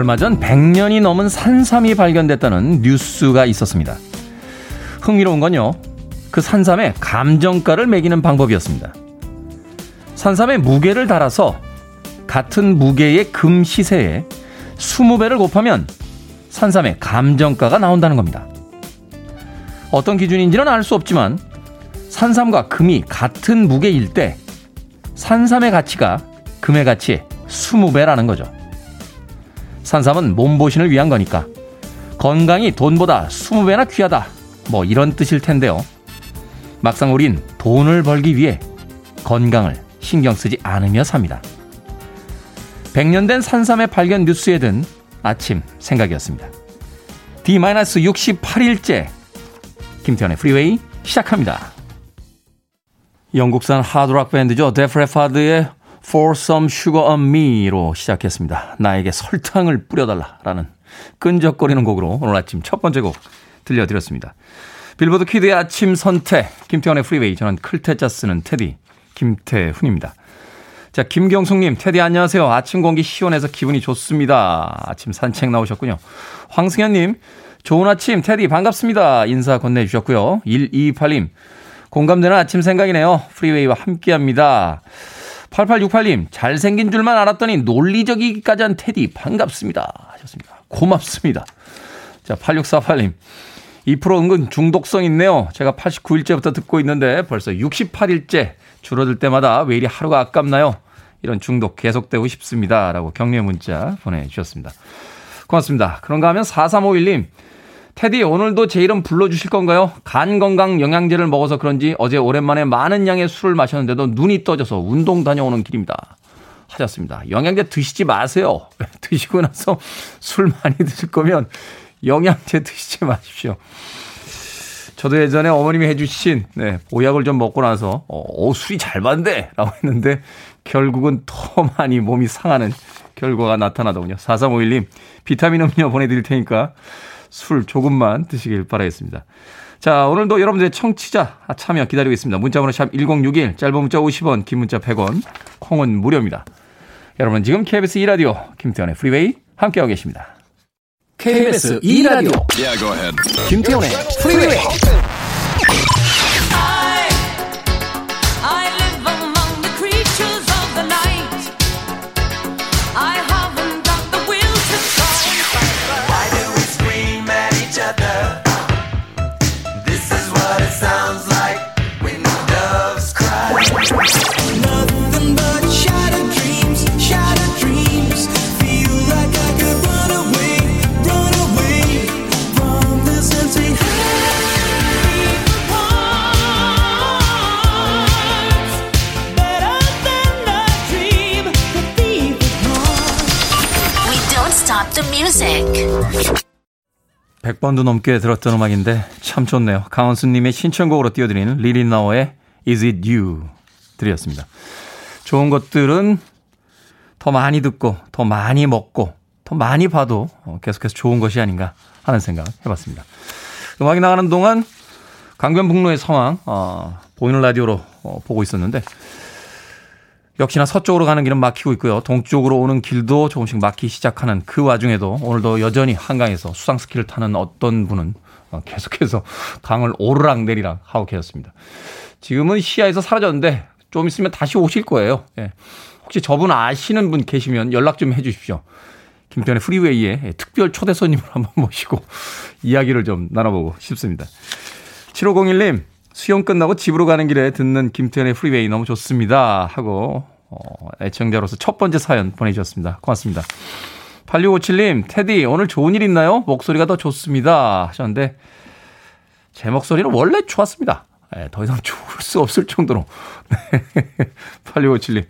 얼마 전 100년이 넘은 산삼이 발견됐다는 뉴스가 있었습니다. 흥미로운 건요. 그 산삼에 감정가를 매기는 방법이었습니다. 산삼에 무게를 달아서 같은 무게의 금 시세에 20배를 곱하면 산삼의 감정가가 나온다는 겁니다. 어떤 기준인지는 알 수 없지만 산삼과 금이 같은 무게일 때 산삼의 가치가 금의 가치의 20배라는 거죠. 산삼은 몸보신을 위한 거니까 건강이 돈보다 20배나 귀하다. 뭐 이런 뜻일 텐데요. 막상 우린 돈을 벌기 위해 건강을 신경 쓰지 않으며 삽니다. 100년 된 산삼의 발견 뉴스에 든 아침 생각이었습니다. D-68일째 김태현의 프리웨이 시작합니다. 영국산 하드락 밴드죠. Def Leppard의 Pour Some Sugar on Me로 시작했습니다. 나에게 설탕을 뿌려달라라는 끈적거리는 곡으로 오늘 아침 첫 번째 곡 들려드렸습니다. 빌보드 키드의 아침 선택 김태훈의 프리웨이 저는 클 태 자 쓰는 테디 김태훈입니다. 자, 김경숙님, 테디 안녕하세요. 아침 공기 시원해서 기분이 좋습니다. 아침 산책 나오셨군요. 황승현님, 좋은 아침, 테디 반갑습니다. 인사 건네주셨고요. 128님, 공감되는 아침 생각이네요. 프리웨이와 함께 합니다. 8868님, 잘생긴 줄만 알았더니 논리적이기까지 한 테디 반갑습니다. 하셨습니다. 고맙습니다. 자, 8648님, 2% 은근 중독성 있네요. 제가 89일째부터 듣고 있는데 벌써 68일째 줄어들 때마다 왜 이리 하루가 아깝나요? 이런 중독 계속되고 싶습니다. 라고 격려 문자 보내주셨습니다. 고맙습니다. 그런가 하면 4351님, 테디 오늘도 제 이름 불러주실 건가요? 간 건강 영양제를 먹어서 그런지 어제 오랜만에 많은 양의 술을 마셨는데도 눈이 떠져서 운동 다녀오는 길입니다. 하셨습니다. 영양제 드시지 마세요. 드시고 나서 술 많이 드실 거면 영양제 드시지 마십시오. 저도 예전에 어머님이 해주신 네, 보약을 좀 먹고 나서 어, 어 술이 잘 반대 라고 했는데 결국은 더 많이 몸이 상하는 결과가 나타나더군요. 4351님 비타민 음료 보내드릴 테니까 술 조금만 드시길 바라겠습니다. 자, 오늘도 여러분들의 청취자 참여 기다리고 있습니다. 문자번호 샵 1061, 짧은 문자 50원, 긴 문자 100원, 콩은 무료입니다. 여러분 지금 KBS 2라디오 김태훈의 프리웨이 함께하고 계십니다. KBS 2라디오 yeah, 김태훈의 프리웨이 100번도 넘게 들었던 음악인데 참 좋네요. 강원수님의 신청곡으로 띄워드리는 리리나워의 Is It You 들이었습니다. 좋은 것들은 더 많이 듣고 더 많이 먹고 더 많이 봐도 계속해서 좋은 것이 아닌가 하는 생각 해봤습니다. 음악이 나가는 동안 강변북로의 상황 어, 보이는 라디오로 어, 보고 있었는데 역시나 서쪽으로 가는 길은 막히고 있고요. 동쪽으로 오는 길도 조금씩 막히기 시작하는 그 와중에도 오늘도 여전히 한강에서 수상 스키를 타는 어떤 분은 어, 계속해서 강을 오르락 내리락 하고 계셨습니다. 지금은 시야에서 사라졌는데 좀 있으면 다시 오실 거예요. 예. 혹시 저분 아시는 분 계시면 연락 좀 해 주십시오. 김태훈의 프리웨이에 특별 초대 손님을 한번 모시고 이야기를 좀 나눠보고 싶습니다. 7501님, 수영 끝나고 집으로 가는 길에 듣는 김태훈의 프리웨이 너무 좋습니다. 하고, 어, 애청자로서 첫 번째 사연 보내주셨습니다. 고맙습니다. 8657님, 테디, 오늘 좋은 일 있나요? 목소리가 더 좋습니다. 하셨는데, 제 목소리는 원래 좋았습니다. 네, 더 이상 좋을 수 없을 정도로. 8657님.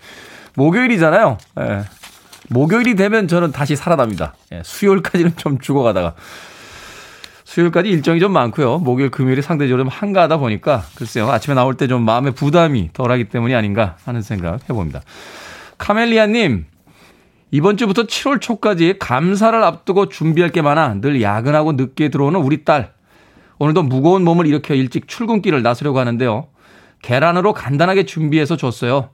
목요일이잖아요. 네, 목요일이 되면 저는 다시 살아납니다. 네, 수요일까지는 좀 죽어가다가. 수요일까지 일정이 좀 많고요. 목요일, 금요일이 상대적으로 좀 한가하다 보니까 글쎄요. 아침에 나올 때 좀 마음의 부담이 덜하기 때문이 아닌가 하는 생각 해봅니다. 카멜리아님, 이번 주부터 7월 초까지 감사를 앞두고 준비할 게 많아 늘 야근하고 늦게 들어오는 우리 딸. 오늘도 무거운 몸을 일으켜 일찍 출근길을 나서려고 하는데요. 계란으로 간단하게 준비해서 줬어요.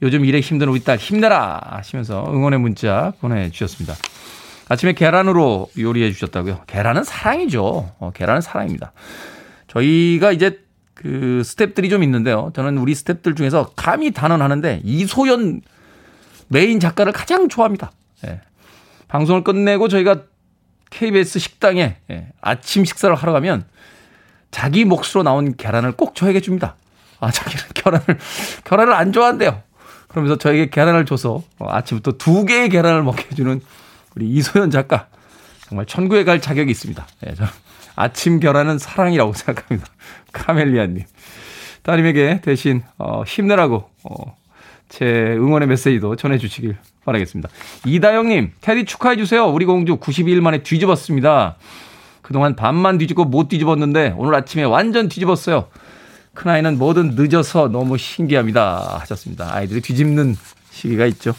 요즘 일에 힘든 우리 딸 힘내라 하시면서 응원의 문자 보내주셨습니다. 아침에 계란으로 요리해 주셨다고요? 계란은 사랑이죠. 어, 계란은 사랑입니다. 저희가 이제 그 스탭들이 좀 있는데요. 저는 우리 스탭들 중에서 감히 단언하는데 이소연 메인 작가를 가장 좋아합니다. 예. 방송을 끝내고 저희가 KBS 식당에 예, 아침 식사를 하러 가면 자기 몫으로 나온 계란을 꼭 저에게 줍니다. 아, 자기는 계란을, 계란을 안 좋아한대요. 그러면서 저에게 계란을 줘서 어, 아침부터 두 개의 계란을 먹게 해주는 우리 이소연 작가. 정말 천국에 갈 자격이 있습니다. 예, 저는 아침 계란은 사랑이라고 생각합니다. 카멜리아님. 따님에게 대신, 어, 힘내라고, 어, 제 응원의 메시지도 전해주시길 바라겠습니다. 이다영님, 테디 축하해 주세요. 우리 공주 92일 만에 뒤집었습니다. 그동안 반만 뒤집고 못 뒤집었는데 오늘 아침에 완전 뒤집었어요. 큰아이는 뭐든 늦어서 너무 신기합니다. 하셨습니다. 아이들이 뒤집는 시기가 있죠.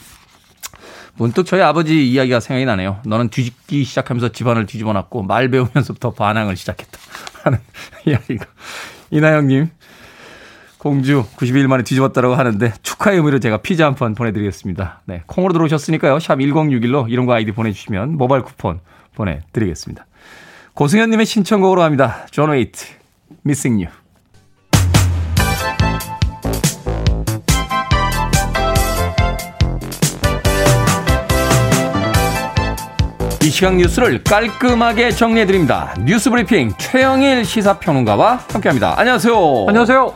문득 저희 아버지 이야기가 생각이 나네요. 너는 뒤집기 시작하면서 집안을 뒤집어 놨고 말 배우면서부터 반항을 시작했다. 하는 이야기가. 이나영님, 공주 90일 만에 뒤집었다고 하는데 축하의 의미로 제가 피자 한 판 보내드리겠습니다. 네. 콩으로 들어오셨으니까요. 샵 1061로 이런 거 아이디 보내주시면 모바일 쿠폰 보내드리겠습니다. 고승현님의 신청곡으로 합니다. 존 웨이트, Missing You. 시각 뉴스를 깔끔하게 정리해드립니다. 뉴스 브리핑 최영일 시사평론가와 함께합니다. 안녕하세요. 안녕하세요.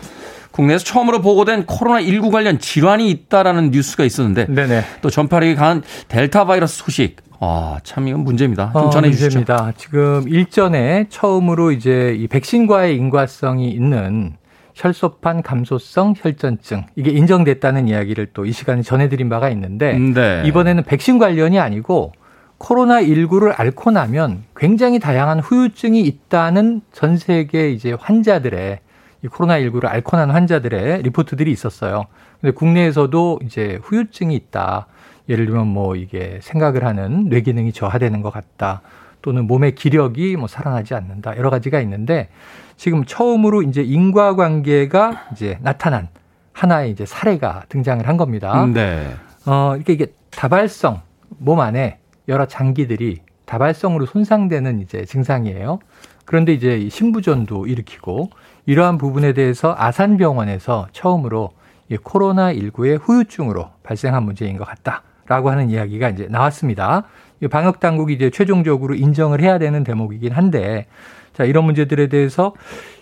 국내에서 처음으로 보고된 코로나19 관련 질환이 있다라는 뉴스가 있었는데 네네. 또 전파력이 강한 델타 바이러스 소식. 아, 참 이건 문제입니다. 좀 어, 전해 주시죠. 문제입니다. 지금 일전에 처음으로 이제 이 백신과의 인과성이 있는 혈소판 감소성 혈전증 이게 인정됐다는 이야기를 또 이 시간에 전해드린 바가 있는데 네. 이번에는 백신 관련이 아니고 코로나19를 앓고 나면 굉장히 다양한 후유증이 있다는 전 세계 이제 환자들의 이 코로나19를 앓고 난 환자들의 리포트들이 있었어요. 근데 국내에서도 이제 후유증이 있다. 예를 들면 뭐 이게 생각을 하는 뇌 기능이 저하되는 것 같다. 또는 몸의 기력이 뭐 살아나지 않는다. 여러 가지가 있는데 지금 처음으로 이제 인과관계가 이제 나타난 하나의 이제 사례가 등장을 한 겁니다. 네. 어, 이렇게 이게 다발성 몸 안에 여러 장기들이 다발성으로 손상되는 이제 증상이에요. 그런데 이제 신부전도 일으키고 이러한 부분에 대해서 아산병원에서 처음으로 이 코로나19의 후유증으로 발생한 문제인 것 같다라고 하는 이야기가 이제 나왔습니다. 방역 당국이 이제 최종적으로 인정을 해야 되는 대목이긴 한데 자, 이런 문제들에 대해서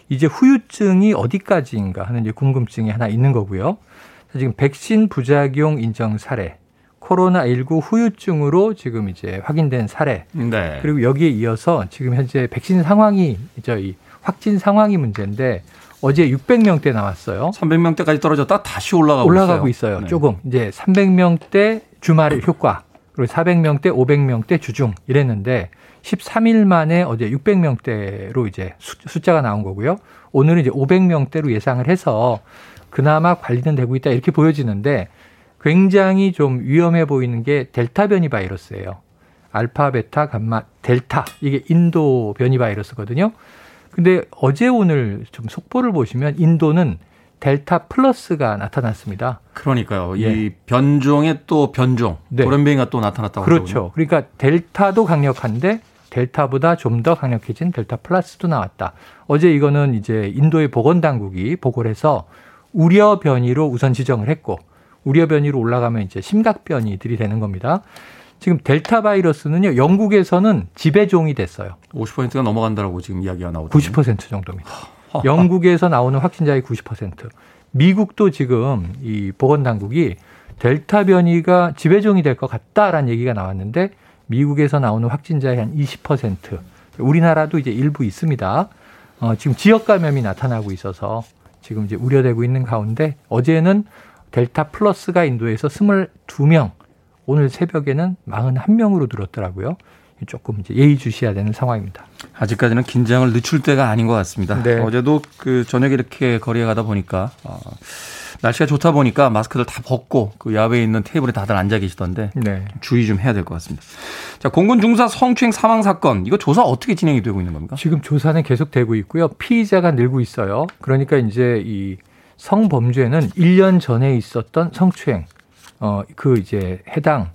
이제 후유증이 어디까지인가 하는 이제 궁금증이 하나 있는 거고요. 자, 지금 백신 부작용 인정 사례 코로나19 후유증으로 지금 이제 확인된 사례. 네. 그리고 여기에 이어서 지금 현재 백신 상황이 저희 확진 상황이 문제인데 어제 600명대 나왔어요. 300명대까지 떨어졌다 다시 올라가고, 올라가고 있어요. 있어요. 네. 조금 이제 300명대 주말 효과 그리고 400명대, 500명대 주중 이랬는데 13일 만에 어제 600명대로 이제 숫자가 나온 거고요. 오늘은 이제 500명대로 예상을 해서 그나마 관리는 되고 있다 이렇게 보여지는데 굉장히 좀 위험해 보이는 게 델타 변이 바이러스예요. 알파, 베타, 감마, 델타. 이게 인도 변이 바이러스거든요. 근데 어제 오늘 좀 속보를 보시면 인도는 델타 플러스가 나타났습니다. 그러니까요. 예. 이 변종의 또 변종, 네. 돌연변이가 또 나타났다고 그렇죠. 하더군요. 그러니까 델타도 강력한데 델타보다 좀 더 강력해진 델타 플러스도 나왔다. 어제 이거는 이제 인도의 보건 당국이 보고를 해서 우려 변이로 우선 지정을 했고 우려 변이로 올라가면 이제 심각 변이들이 되는 겁니다. 지금 델타 바이러스는요, 영국에서는 지배종이 됐어요. 50%가 넘어간다라고 지금 이야기가 나오죠. 90% 정도입니다. 영국에서 나오는 확진자의 90%. 미국도 지금 이 보건당국이 델타 변이가 지배종이 될 것 같다라는 얘기가 나왔는데 미국에서 나오는 확진자의 한 20%. 우리나라도 이제 일부 있습니다. 어, 지금 지역 감염이 나타나고 있어서 지금 이제 우려되고 있는 가운데 어제는 델타 플러스가 인도에서 22명, 오늘 새벽에는 41명으로 늘었더라고요. 조금 이제 예의주시해야 되는 상황입니다. 아직까지는 긴장을 늦출 때가 아닌 것 같습니다. 네. 어제도 그 저녁에 이렇게 거리에 가다 보니까 어, 날씨가 좋다 보니까 마스크를 다 벗고 그 야외에 있는 테이블에 다들 앉아 계시던데 네. 주의 좀 해야 될 것 같습니다. 자, 공군 중사 성추행 사망 사건 이거 조사 어떻게 진행이 되고 있는 겁니까? 지금 조사는 계속 되고 있고요. 피의자가 늘고 있어요. 그러니까 이제 이 성범죄는 1년 전에 있었던 성추행, 어, 그 이제 해당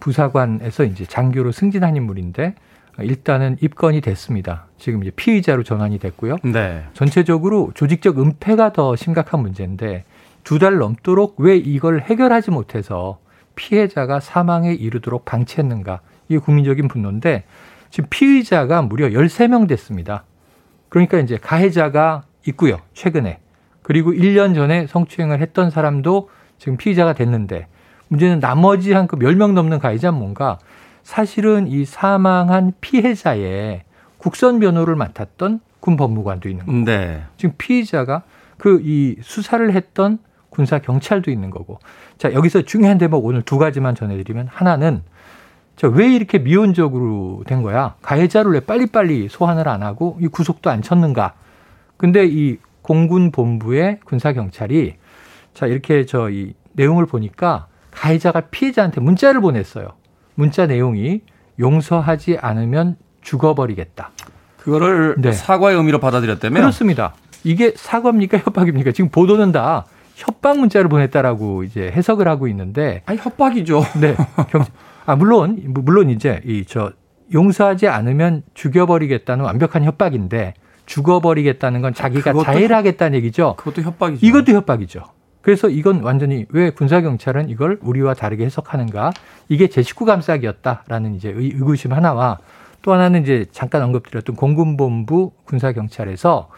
부사관에서 이제 장교로 승진한 인물인데 일단은 입건이 됐습니다. 지금 이제 피의자로 전환이 됐고요. 네. 전체적으로 조직적 은폐가 더 심각한 문제인데 두 달 넘도록 왜 이걸 해결하지 못해서 피해자가 사망에 이르도록 방치했는가? 이게 국민적인 분노인데 지금 피의자가 무려 13명 됐습니다. 그러니까 이제 가해자가 있고요. 최근에. 그리고 1년 전에 성추행을 했던 사람도 지금 피의자가 됐는데 문제는 나머지 한그 10명 넘는 가해자는 뭔가 사실은 이 사망한 피해자의 국선 변호를 맡았던 군 법무관도 있는 거고. 네. 지금 피의자가 그 이 수사를 했던 군사 경찰도 있는 거고. 자, 여기서 중요한 대목 오늘 두 가지만 전해드리면 하나는 저왜 이렇게 미온적으로 된 거야? 가해자를 왜 빨리빨리 소환을 안 하고 이 구속도 안 쳤는가? 근데 이 공군 본부의 군사 경찰이 자, 이렇게 저 이 내용을 보니까 가해자가 피해자한테 문자를 보냈어요. 문자 내용이 용서하지 않으면 죽어버리겠다. 그거를 네. 사과의 의미로 받아들였다면 그렇습니다. 이게 사과입니까 협박입니까? 지금 보도는 다 협박 문자를 보냈다라고 이제 해석을 하고 있는데 아니 협박이죠. 네. 경, 아 물론 물론 이제 이 저 용서하지 않으면 죽여버리겠다는 완벽한 협박인데 죽어버리겠다는 건 자기가 자해하겠다는 얘기죠. 그것도 협박이죠. 이것도 협박이죠. 그래서 이건 완전히 왜 군사경찰은 이걸 우리와 다르게 해석하는가? 이게 제 식구 감싸기였다라는 이제 의구심 하나와 또 하나는 이제 잠깐 언급드렸던 공군본부 군사경찰에서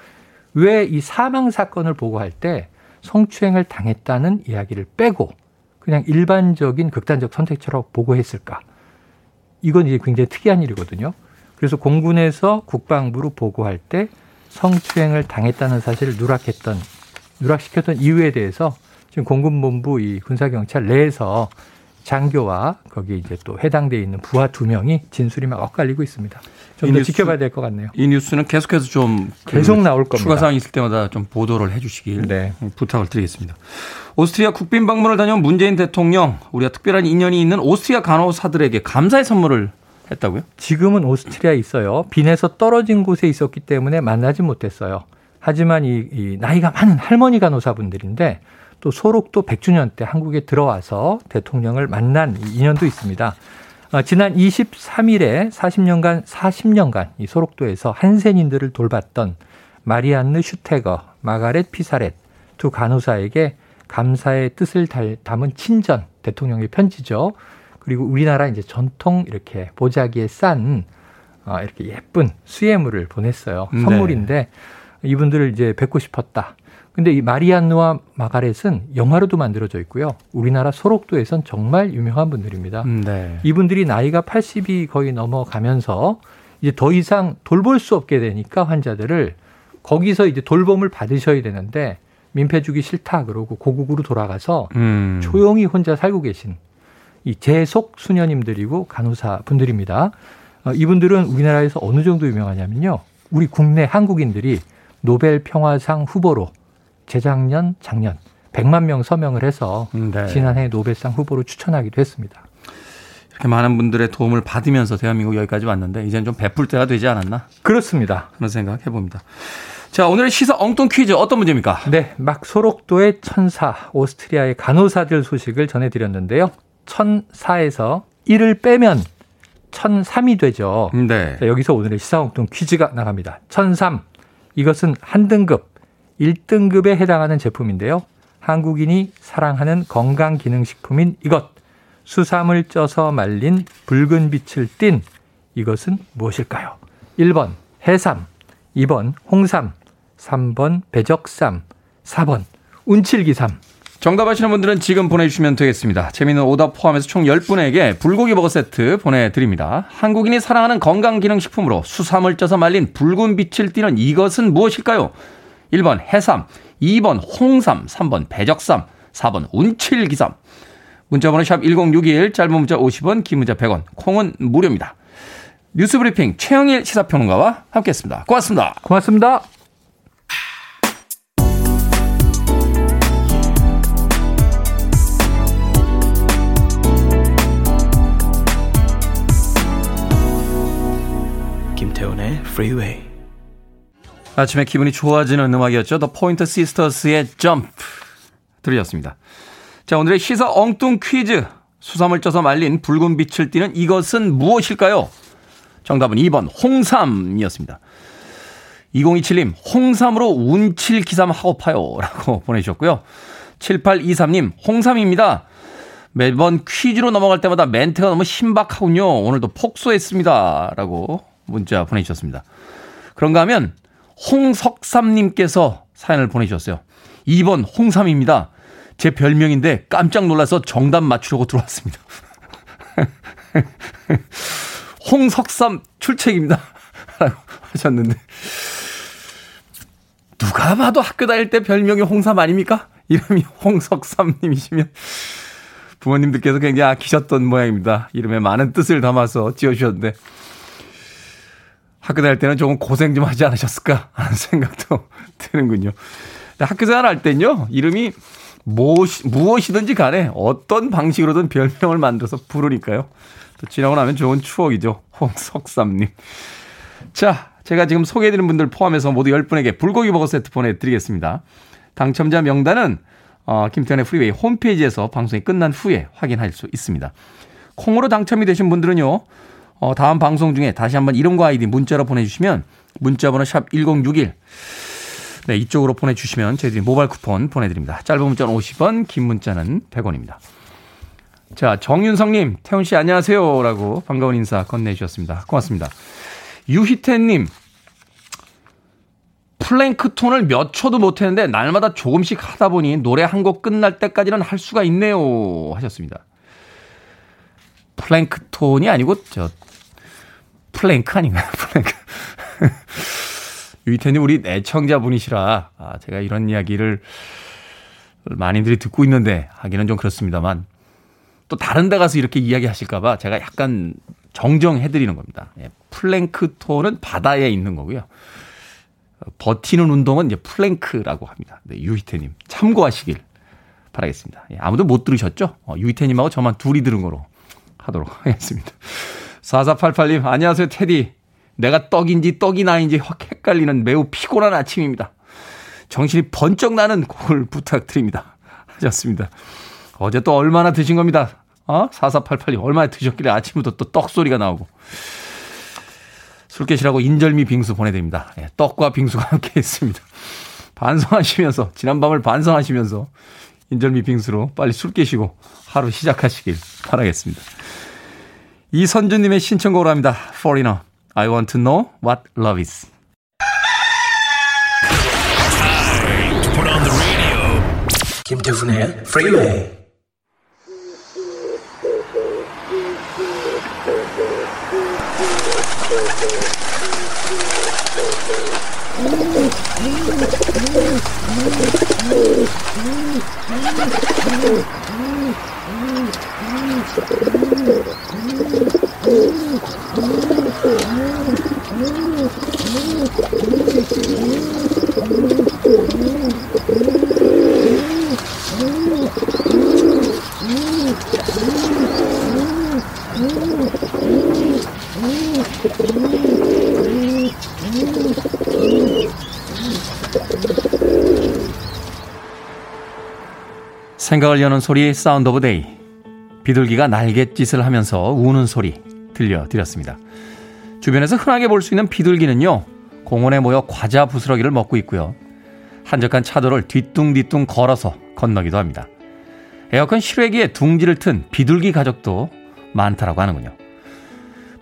왜 이 사망 사건을 보고할 때 성추행을 당했다는 이야기를 빼고 그냥 일반적인 극단적 선택처럼 보고했을까? 이건 이제 굉장히 특이한 일이거든요. 그래서 공군에서 국방부로 보고할 때 성추행을 당했다는 사실을 누락했던 누락시켰던 이유에 대해서 지금 공군본부 이 군사경찰 내에서 장교와 거기 이제 또 해당돼 있는 부하 두 명이 진술이 막 엇갈리고 있습니다. 좀 더 지켜봐야 될 것 같네요. 이 뉴스는 계속해서 좀 계속 나올 겁니다. 추가 사항 있을 때마다 좀 보도를 해주시길 네. 부탁을 드리겠습니다. 오스트리아 국빈 방문을 다녀온 문재인 대통령 우리가 특별한 인연이 있는 오스트리아 간호사들에게 감사의 선물을 했다고요? 지금은 오스트리아에 있어요. 빈에서 떨어진 곳에 있었기 때문에 만나지 못했어요. 하지만 이, 이 나이가 많은 할머니 간호사분들인데 또 소록도 100주년 때 한국에 들어와서 대통령을 만난 인연도 있습니다. 어, 지난 23일에 40년간 40년간 이 소록도에서 한센인들을 돌봤던 마리안느 슈테거, 마가렛 피사렛 두 간호사에게 감사의 뜻을 담은 친전 대통령의 편지죠. 그리고 우리나라 이제 전통 이렇게 보자기에 싼 어, 이렇게 예쁜 수예물을 보냈어요. 네. 선물인데 이분들을 이제 뵙고 싶었다. 근데 이 마리안누와 마가렛은 영화로도 만들어져 있고요. 우리나라 소록도에선 정말 유명한 분들입니다. 음, 네. 이분들이 나이가 80이 거의 넘어가면서 이제 더 이상 돌볼 수 없게 되니까 환자들을 거기서 이제 돌봄을 받으셔야 되는데 민폐 주기 싫다 그러고 고국으로 돌아가서 음. 조용히 혼자 살고 계신 이 재속 수녀님들이고 간호사 분들입니다. 어, 이분들은 우리나라에서 어느 정도 유명하냐면요. 우리 국내 한국인들이 노벨 평화상 후보로 재작년, 작년 100만 명 서명을 해서 네. 지난해 노벨상 후보로 추천하기도 했습니다. 이렇게 많은 분들의 도움을 받으면서 대한민국 여기까지 왔는데 이제는 좀 베풀 때가 되지 않았나? 그렇습니다. 그런 생각 해봅니다. 자, 오늘의 시사 엉뚱 퀴즈 어떤 문제입니까? 네, 막 소록도의 천사, 오스트리아의 간호사들 소식을 전해드렸는데요. 천사에서 1을 빼면 천삼이 되죠. 네. 자, 여기서 오늘의 시사 엉뚱 퀴즈가 나갑니다. 천삼. 이것은 한 등급 1등급에 해당하는 제품인데요. 한국인이 사랑하는 건강기능식품인 이것. 수삼을 쪄서 말린 붉은 빛을 띤 이것은 무엇일까요? 1번 해삼, 2번 홍삼, 3번 배적삼, 4번 운칠기삼. 정답 아시는 분들은 지금 보내주시면 되겠습니다. 재미있는 오답 포함해서 총 10분에게 불고기 버거 세트 보내드립니다. 한국인이 사랑하는 건강기능식품으로 수삼을 쪄서 말린 붉은 빛을 띠는 이것은 무엇일까요? 1번 해삼, 2번 홍삼, 3번 배적삼, 4번 운칠기삼. 문자번호 샵 1061, 짧은 문자 50원, 긴 문자 100원, 콩은 무료입니다. 뉴스브리핑 최영일 시사평론가와 함께했습니다. 고맙습니다. 고맙습니다. Freeway. 아침에 기분이 좋아지는 음악이었죠. The Pointer Sisters의 Jump 들으셨습니다. 자, 오늘의 시사 엉뚱 퀴즈. 수삼을 쪄서 말린 붉은 빛을 띠는 이것은 무엇일까요? 정답은 2번 홍삼이었습니다. 2027님, 홍삼으로 운칠 기삼 하고 파요. 라고 보내주셨고요. 7823님, 홍삼입니다. 매번 퀴즈로 넘어갈 때마다 멘트가 너무 신박하군요. 오늘도 폭소했습니다. 라고 문자 보내주셨습니다. 그런가 하면 홍석삼님께서 사연을 보내주셨어요. 2번 홍삼입니다. 제 별명인데 깜짝 놀라서 정답 맞추려고 들어왔습니다. 홍석삼 출첵입니다. 라고 하셨는데. 누가 봐도 학교 다닐 때 별명이 홍삼 아닙니까? 이름이 홍석삼님이시면 부모님들께서 굉장히 아끼셨던 모양입니다. 이름에 많은 뜻을 담아서 지어주셨는데 학교 다닐 때는 조금 고생 좀 하지 않으셨을까 하는 생각도 드는군요. 학교 생활 할 땐요, 이름이 무엇이, 무엇이든지 간에 어떤 방식으로든 별명을 만들어서 부르니까요. 또 지나고 나면 좋은 추억이죠. 홍석삼님. 자, 제가 지금 소개해드린 분들 포함해서 모두 10분에게 불고기 버거 세트 보내드리겠습니다. 당첨자 명단은 어, 김태현의 프리웨이 홈페이지에서 방송이 끝난 후에 확인할 수 있습니다. 콩으로 당첨이 되신 분들은요. 어, 다음 방송 중에 다시 한번 이름과 아이디 문자로 보내주시면 문자번호 샵 1061. 네, 이쪽으로 보내주시면 저희들이 모바일 쿠폰 보내드립니다. 짧은 문자는 50원, 긴 문자는 100원입니다. 자, 정윤성님, 태훈씨 안녕하세요. 라고 반가운 인사 건네주셨습니다. 고맙습니다. 유희태님, 플랭크톤을 몇 초도 못했는데 날마다 조금씩 하다 보니 노래 한 곡 끝날 때까지는 할 수가 있네요. 하셨습니다. 플랭크톤이 아니고 저 플랭크 아닌가요? 플랭크. 유이태님 우리 애청자분이시라 아, 제가 이런 이야기를 많이들이 듣고 있는데 하기는 좀 그렇습니다만 또 다른 데 가서 이렇게 이야기하실까봐 제가 약간 정정해드리는 겁니다. 예, 플랭크톤은 바다에 있는 거고요. 버티는 운동은 이제 plank라고 합니다. 네, 유희태님 참고하시길 바라겠습니다. 예, 아무도 못 들으셨죠? 어, 유희태님하고 저만 둘이 들은 거로 하도록 하겠습니다. 4488님 안녕하세요 테디. 내가 떡인지 떡이 나인지 확 헷갈리는 매우 피곤한 아침입니다. 정신이 번쩍 나는 곡을 부탁드립니다. 하셨습니다. 어제 또 얼마나 드신 겁니다. 어? 4488님 얼마나 드셨길래 아침부터 또 떡소리가 나오고. 술 깨시라고 인절미 빙수 보내드립니다. 예, 떡과 빙수가 함께 있습니다. 반성하시면서, 지난 밤을 반성하시면서 인절미 빙수로 빨리 술 깨시고 하루 시작하시길 바라겠습니다. 이선주님의 신청곡으로 합니다. Foreigner. I want to know what love is. 김태훈의 프리웨이 생각을 여는 소리 Sound of Day. 비둘기가 날갯짓을 하면서 우는 소리 들려드렸습니다. 주변에서 흔하게 볼 수 있는 비둘기는요. 공원에 모여 과자 부스러기를 먹고 있고요. 한적한 차도를 뒤뚱뒤뚱 걸어서 건너기도 합니다. 에어컨 실외기에 둥지를 튼 비둘기 가족도 많다라고 하는군요.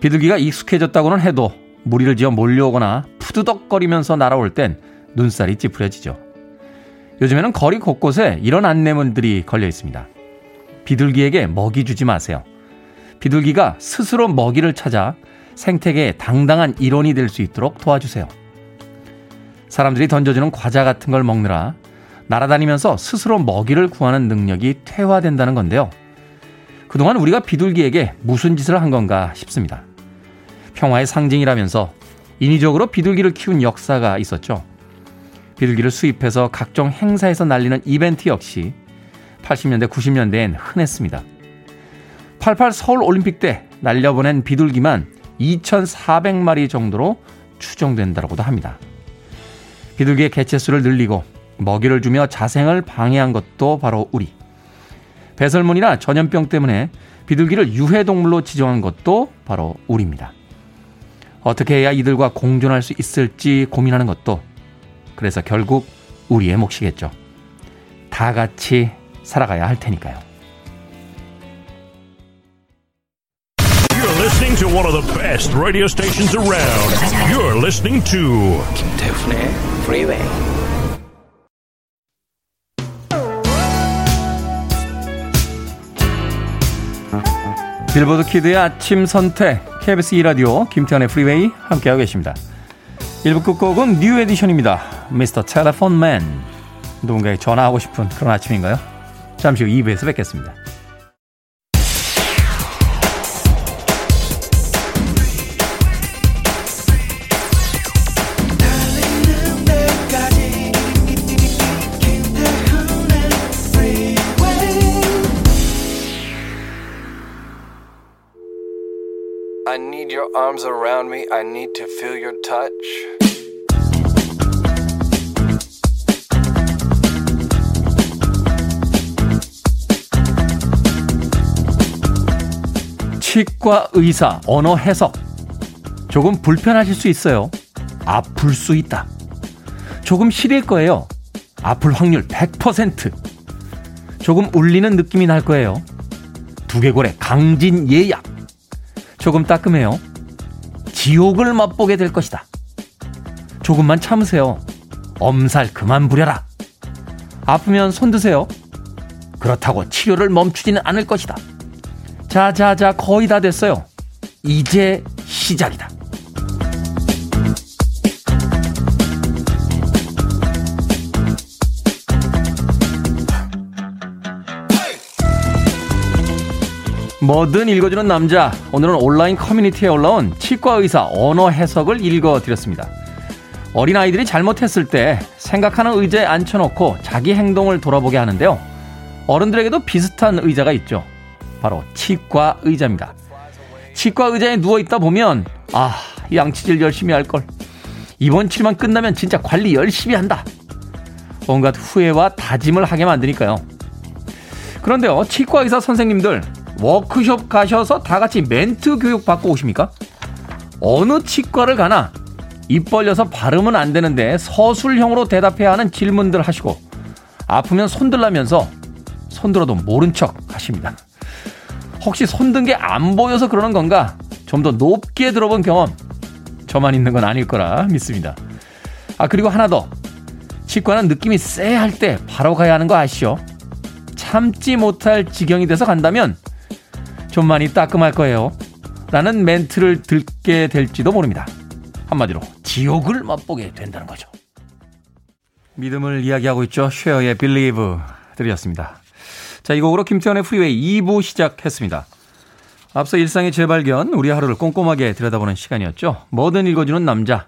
비둘기가 익숙해졌다고는 해도 무리를 지어 몰려오거나 푸드덕거리면서 날아올 땐 눈살이 찌푸려지죠. 요즘에는 거리 곳곳에 이런 안내문들이 걸려 있습니다. 비둘기에게 먹이 주지 마세요. 비둘기가 스스로 먹이를 찾아 생태계에 당당한 일원이 될 수 있도록 도와주세요. 사람들이 던져주는 과자 같은 걸 먹느라 날아다니면서 스스로 먹이를 구하는 능력이 퇴화된다는 건데요. 그동안 우리가 비둘기에게 무슨 짓을 한 건가 싶습니다. 평화의 상징이라면서 인위적으로 비둘기를 키운 역사가 있었죠. 비둘기를 수입해서 각종 행사에서 날리는 이벤트 역시 80년대, 90년대엔 흔했습니다. 88 서울 올림픽 때 날려보낸 비둘기만 2,400마리 정도로 추정된다고도 합니다. 비둘기의 개체수를 늘리고 먹이를 주며 자생을 방해한 것도 바로 우리. 배설물이나 전염병 때문에 비둘기를 유해동물로 지정한 것도 바로 우리입니다. 어떻게 해야 이들과 공존할 수 있을지 고민하는 것도 그래서 결국 우리의 몫이겠죠. 다 같이 살아가야 할 테니까요. You're listening to one of the best radio stations around. You're listening to 김태훈의 Freeway. 빌보드 Kid의 아침 선택 KBS 2라디오 김태훈의 Freeway 함께하고 계십니다. 1부 끝곡은 New Edition입니다. Mr. Telephone Man 누군가에 전화하고 싶은 그런 아침인가요? 잠시 후 2부에서 뵙겠습니다. 치과 의사 언어 해석. 조금 불편하실 수 있어요. 아플 수 있다. 조금 시릴 거예요. 아플 확률 100%. 조금 울리는 느낌이 날 거예요. 두개골의 강진 예약. 조금 따끔해요. 지옥을 맛보게 될 것이다. 조금만 참으세요. 엄살 그만 부려라. 아프면 손 드세요. 그렇다고 치료를 멈추지는 않을 것이다. 자자자 거의 다 됐어요. 이제 시작이다. 뭐든 읽어주는 남자. 오늘은 온라인 커뮤니티에 올라온 치과 의사 언어 해석을 읽어드렸습니다. 어린 아이들이 잘못했을 때 생각하는 의자에 앉혀놓고 자기 행동을 돌아보게 하는데요. 어른들에게도 비슷한 의자가 있죠. 바로 치과 의자입니다. 치과 의자에 누워있다 보면, 아, 양치질 열심히 할걸. 이번 치료만 끝나면 진짜 관리 열심히 한다. 온갖 후회와 다짐을 하게 만드니까요. 그런데요, 치과 의사 선생님들, 워크숍 가셔서 다 같이 멘트 교육 받고 오십니까? 어느 치과를 가나 입 벌려서 발음은 안 되는데 서술형으로 대답해야 하는 질문들 하시고 아프면 손들라면서 손들어도 모른 척 하십니다. 혹시 손든 게 안 보여서 그러는 건가? 좀 더 높게 들어본 경험 저만 있는 건 아닐 거라 믿습니다. 아 그리고 하나 더 치과는 느낌이 쎄할 때 바로 가야 하는 거 아시죠? 참지 못할 지경이 돼서 간다면 좀 많이 따끔할 거예요. 라는 멘트를 듣게 될지도 모릅니다. 한마디로 지옥을 맛보게 된다는 거죠. 믿음을 이야기하고 있죠. 쉐어의 Believe 들으셨습니다. 자, 이 곡으로 김태훈의 Freeway 2부 시작했습니다. 앞서 일상의 재발견, 우리 하루를 꼼꼼하게 들여다보는 시간이었죠. 뭐든 읽어주는 남자.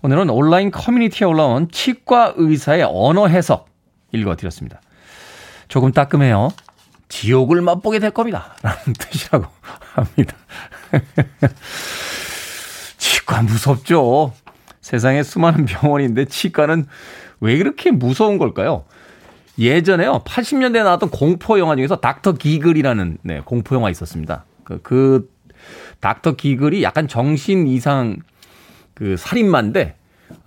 오늘은 온라인 커뮤니티에 올라온 치과 의사의 언어 해석 읽어드렸습니다. 조금 따끔해요. 지옥을 맛보게 될 겁니다. 라는 뜻이라고 합니다. 치과 무섭죠? 세상에 수많은 병원인데 치과는 왜 그렇게 무서운 걸까요? 예전에요. 80년대에 나왔던 공포 영화 중에서 닥터 기글이라는 네, 공포 영화 있었습니다. 그, 그 닥터 기글이 약간 정신 이상 그 살인마인데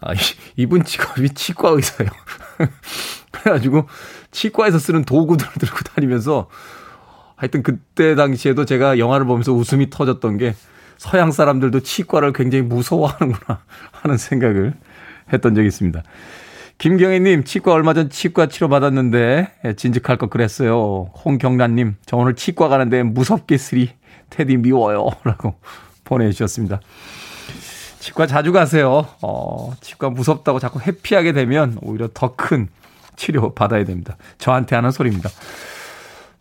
아, 이분 직업이 치과 의사예요. 그래가지고 치과에서 쓰는 도구들을 들고 다니면서 하여튼 그때 당시에도 제가 영화를 보면서 웃음이 터졌던 게 서양 사람들도 치과를 굉장히 무서워하는구나 하는 생각을 했던 적이 있습니다. 김경희님, 치과 얼마 전 치과 치료 받았는데 예, 진즉할 것 그랬어요. 홍경란님, 저 오늘 치과 가는데 무섭게 쓰리 테디 미워요. 라고 보내주셨습니다. 치과 자주 가세요. 어, 치과 무섭다고 자꾸 회피하게 되면 오히려 더 큰 치료 받아야 됩니다. 저한테 하는 소리입니다.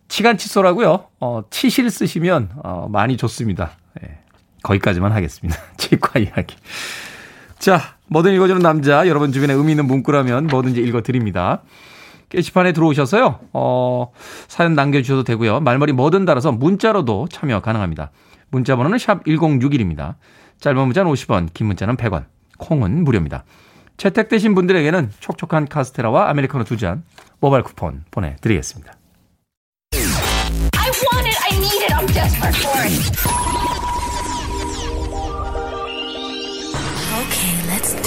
치간 칫솔하고요. 어, 치실 쓰시면 어, 많이 좋습니다. 예, 거기까지만 하겠습니다. 치과 이야기. 자, 뭐든 읽어주는 남자, 여러분 주변에 의미 있는 문구라면 뭐든지 읽어드립니다. 게시판에 들어오셔서요, 어, 사연 남겨주셔도 되고요. 말머리 뭐든 달아서 문자로도 참여 가능합니다. 문자 번호는 샵 1061입니다. 짧은 문자는 50원, 긴 문자는 100원, 콩은 무료입니다. 채택되신 분들에게는 촉촉한 카스테라와 아메리카노 두 잔 모바일 쿠폰 보내드리겠습니다.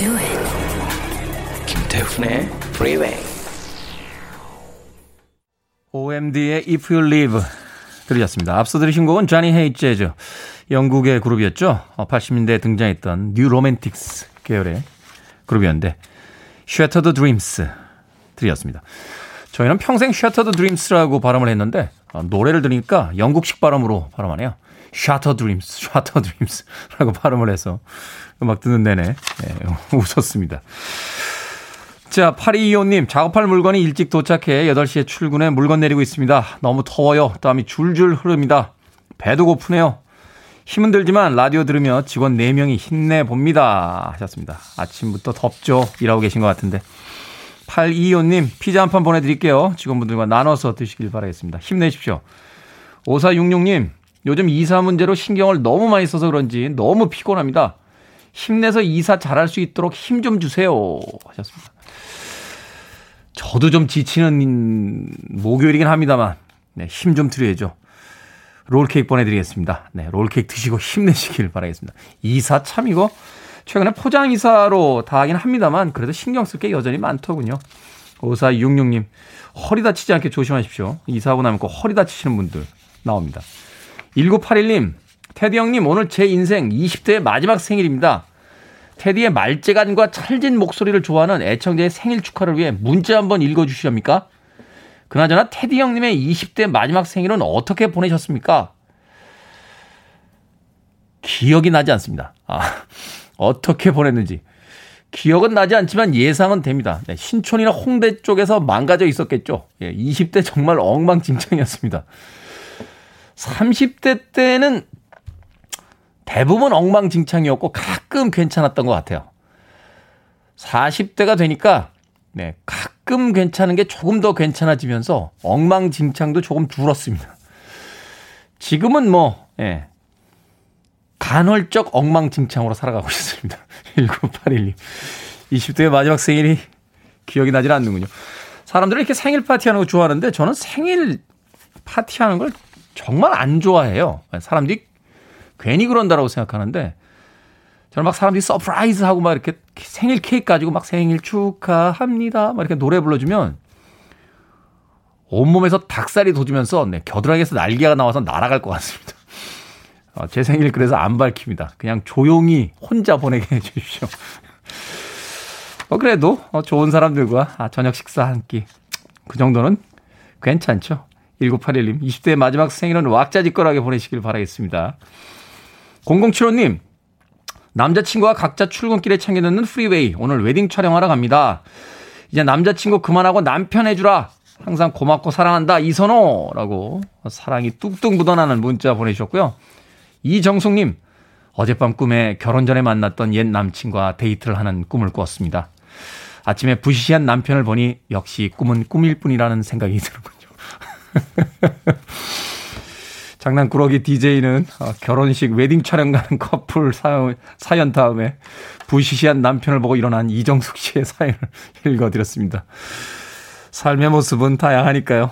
Do it. 김태훈의 Freeway. OMD의 If You Leave 들으셨습니다. 앞서 들으신 곡은 Johnny Hates Jazz. 영국의 그룹이었죠. 80년대에 등장했던 New Romantics 계열의 그룹이었는데 Shattered Dreams 들이었습니다. 저희는 평생 Shattered Dreams라고 발음을 했는데 어, 노래를 들으니까 영국식 발음으로 발음하네요. Shattered Dreams, Shattered Dreams라고 발음을 해서 음악 듣는 내내 네, 웃었습니다. 자, 8225님, 작업할 물건이 일찍 도착해 8시에 출근해 물건 내리고 있습니다. 너무 더워요. 땀이 줄줄 흐릅니다. 배도 고프네요. 힘은 들지만 라디오 들으며 직원 4명이 힘내봅니다. 하셨습니다. 아침부터 덥죠? 일하고 계신 것 같은데. 8225님, 피자 한 판 보내드릴게요. 직원분들과 나눠서 드시길 바라겠습니다. 힘내십시오. 5466님, 요즘 이사 문제로 신경을 너무 많이 써서 그런지 너무 피곤합니다. 힘내서 이사 잘할 수 있도록 힘 좀 주세요. 하셨습니다. 저도 좀 지치는 목요일이긴 합니다만, 네, 힘 좀 드려야죠. 롤케이크 보내드리겠습니다. 네, 롤케이크 드시고 힘내시길 바라겠습니다. 이사 참 이거 최근에 포장 이사로 다 하긴 합니다만 그래도 신경 쓸 게 여전히 많더군요. 5466님 허리 다치지 않게 조심하십시오. 이사하고 나면 꼭 허리 다치시는 분들 나옵니다. 1981님 테디 형님 오늘 제 인생 20대의 마지막 생일입니다. 테디의 말재간과 찰진 목소리를 좋아하는 애청자의 생일 축하를 위해 문자 한번 읽어주시렵니까? 그나저나 테디 형님의 20대 마지막 생일은 어떻게 보내셨습니까? 기억이 나지 않습니다. 아, 어떻게 보냈는지. 기억은 나지 않지만 예상은 됩니다. 네, 신촌이나 홍대 쪽에서 망가져 있었겠죠. 예, 20대 정말 엉망진창이었습니다. 30대 때는 대부분 엉망진창이었고 가끔 괜찮았던 것 같아요. 40대가 되니까 네, 가끔 괜찮은 게 조금 더 괜찮아지면서 엉망진창도 조금 줄었습니다. 지금은 뭐, 예, 간헐적 엉망진창으로 살아가고 있습니다. 1981님. 20대의 마지막 생일이 기억이 나질 않는군요. 사람들은 이렇게 생일 파티하는 거 좋아하는데 저는 생일 파티하는 걸 정말 안 좋아해요. 사람들이 괜히 그런다라고 생각하는데 저는 막 사람들이 surprise 하고 막 이렇게 생일 케이크 가지고 막 생일 축하합니다. 막 이렇게 노래 불러주면 온몸에서 닭살이 돋으면서 네, 겨드랑이에서 날개가 나와서 날아갈 것 같습니다. 어, 제 생일 그래서 안 밝힙니다. 그냥 조용히 혼자 보내게 해주십시오. 어, 그래도 어, 좋은 사람들과 아, 저녁 식사 한 끼. 그 정도는 괜찮죠. 1981님, 20대의 마지막 생일은 왁자지껄하게 보내시길 바라겠습니다. 0075님, 남자친구와 각자 출근길에 챙겨 듣는 Freeway. 오늘 웨딩 촬영하러 갑니다. 이제 남자친구 그만하고 남편 해주라. 항상 고맙고 사랑한다. 이선호. 라고 사랑이 뚝뚝 묻어나는 문자 보내주셨고요. 이정숙님, 어젯밤 꿈에 결혼 전에 만났던 옛 남친과 데이트를 하는 꿈을 꾸었습니다. 아침에 부시시한 남편을 보니 역시 꿈은 꿈일 뿐이라는 생각이 드는군요. 장난꾸러기 DJ는 어, 결혼식 웨딩 촬영 가는 커플 사연, 사연 다음에 부시시한 남편을 보고 일어난 이정숙 씨의 사연을 읽어드렸습니다. 삶의 모습은 다양하니까요.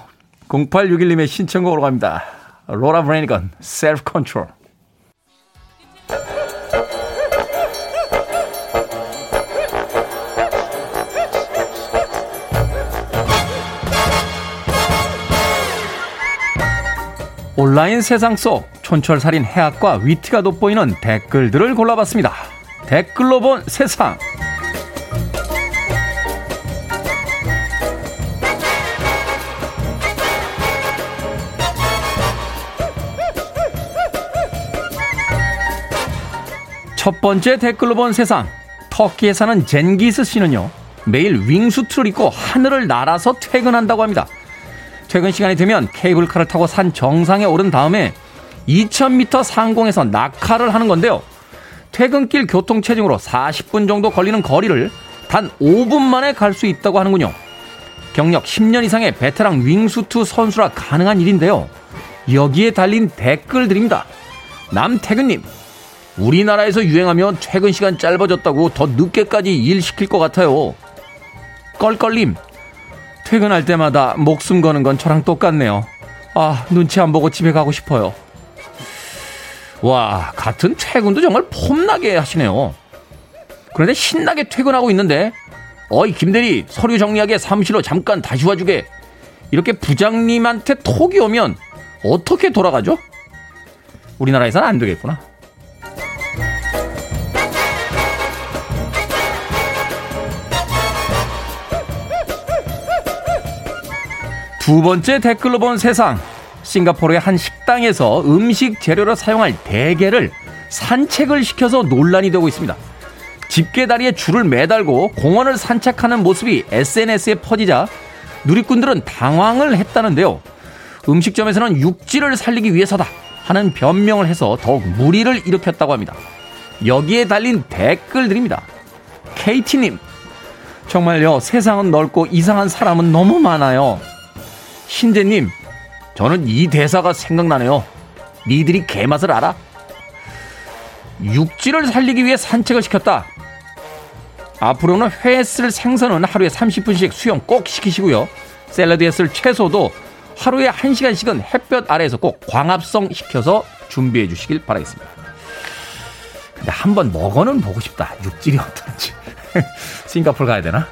0861님의 신청곡으로 갑니다. 로라 브레니건, Self Control. 온라인 세상 속 촌철살인 해학과 위트가 돋보이는 댓글들을 골라봤습니다. 댓글로 본 세상. 첫 번째 댓글로 본 세상. 터키에 사는 젠기스 씨는요, 매일 윙수트를 입고 하늘을 날아서 퇴근한다고 합니다. 퇴근 시간이 되면 케이블카를 타고 산 정상에 오른 다음에 2000m 상공에서 낙하를 하는 건데요. 퇴근길 교통 체증으로 40분 정도 걸리는 거리를 단 5분 만에 갈 수 있다고 하는군요. 경력 10년 이상의 베테랑 윙수트 선수라 가능한 일인데요. 여기에 달린 댓글들입니다. 남태근님, 우리나라에서 유행하면 퇴근 시간 짧아졌다고 더 늦게까지 일 시킬 것 같아요. 껄껄님, 퇴근할 때마다 목숨 거는 건 저랑 똑같네요. 아, 눈치 안 보고 집에 가고 싶어요. 와, 같은 퇴근도 정말 폼나게 하시네요. 그런데 신나게 퇴근하고 있는데, 어이, 김대리, 서류 정리하게 사무실로 잠깐 다시 와주게. 이렇게 부장님한테 톡이 오면 어떻게 돌아가죠? 우리나라에서는 안 되겠구나. 두 번째 댓글로 본 세상. 싱가포르의 한 식당에서 음식 재료로 사용할 대게를 산책을 시켜서 논란이 되고 있습니다. 집게다리에 줄을 매달고 공원을 산책하는 모습이 SNS에 퍼지자 누리꾼들은 당황을 했다는데요. 음식점에서는 육지를 살리기 위해서다 하는 변명을 해서 더욱 무리를 일으켰다고 합니다. 여기에 달린 댓글들입니다. KT님, 정말요, 세상은 넓고 이상한 사람은 너무 많아요. 신재님, 저는 이 대사가 생각나네요. 니들이 개맛을 알아? 육지를 살리기 위해 산책을 시켰다. 앞으로는 회쓸 생선은 하루에 30분씩 수영 꼭 시키시고요. 샐러드에 쓸 채소도 하루에 1시간씩은 햇볕 아래에서 꼭 광합성 시켜서 준비해 주시길 바라겠습니다. 근데 한번 먹어는 보고 싶다. 육질이 어떤지. 싱가폴 가야 되나?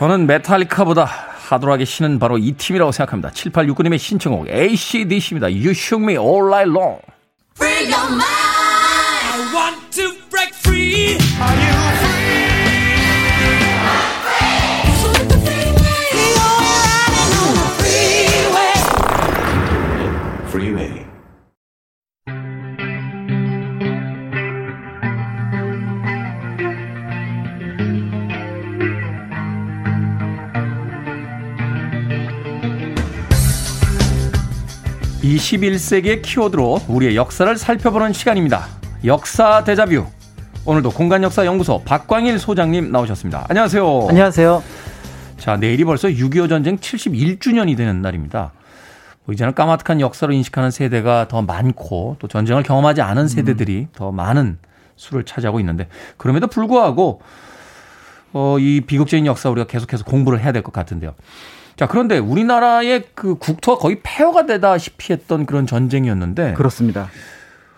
저는 메탈리카보다 하드하게 신은 바로 이 팀이라고 생각합니다. 7869님의 신청곡 ACDC입니다. You shook me all night long. Free your mind. I want to break free. Are you 21세기의 키워드로 우리의 역사를 살펴보는 시간입니다. 역사 대자뷰. 오늘도 공간역사연구소 박광일 소장님 나오셨습니다. 안녕하세요. 안녕하세요. 자, 내일이 벌써 6.25 전쟁 71주년이 되는 날입니다. 뭐 이제는 까마득한 역사로 인식하는 세대가 더 많고 또 전쟁을 경험하지 않은 세대들이 음. 더 많은 수를 차지하고 있는데 그럼에도 불구하고 어, 이 비극적인 역사 우리가 계속해서 공부를 해야 될 것 같은데요. 자, 그런데 우리나라의 그 국토가 거의 폐허가 되다시피 했던 그런 전쟁이었는데. 그렇습니다.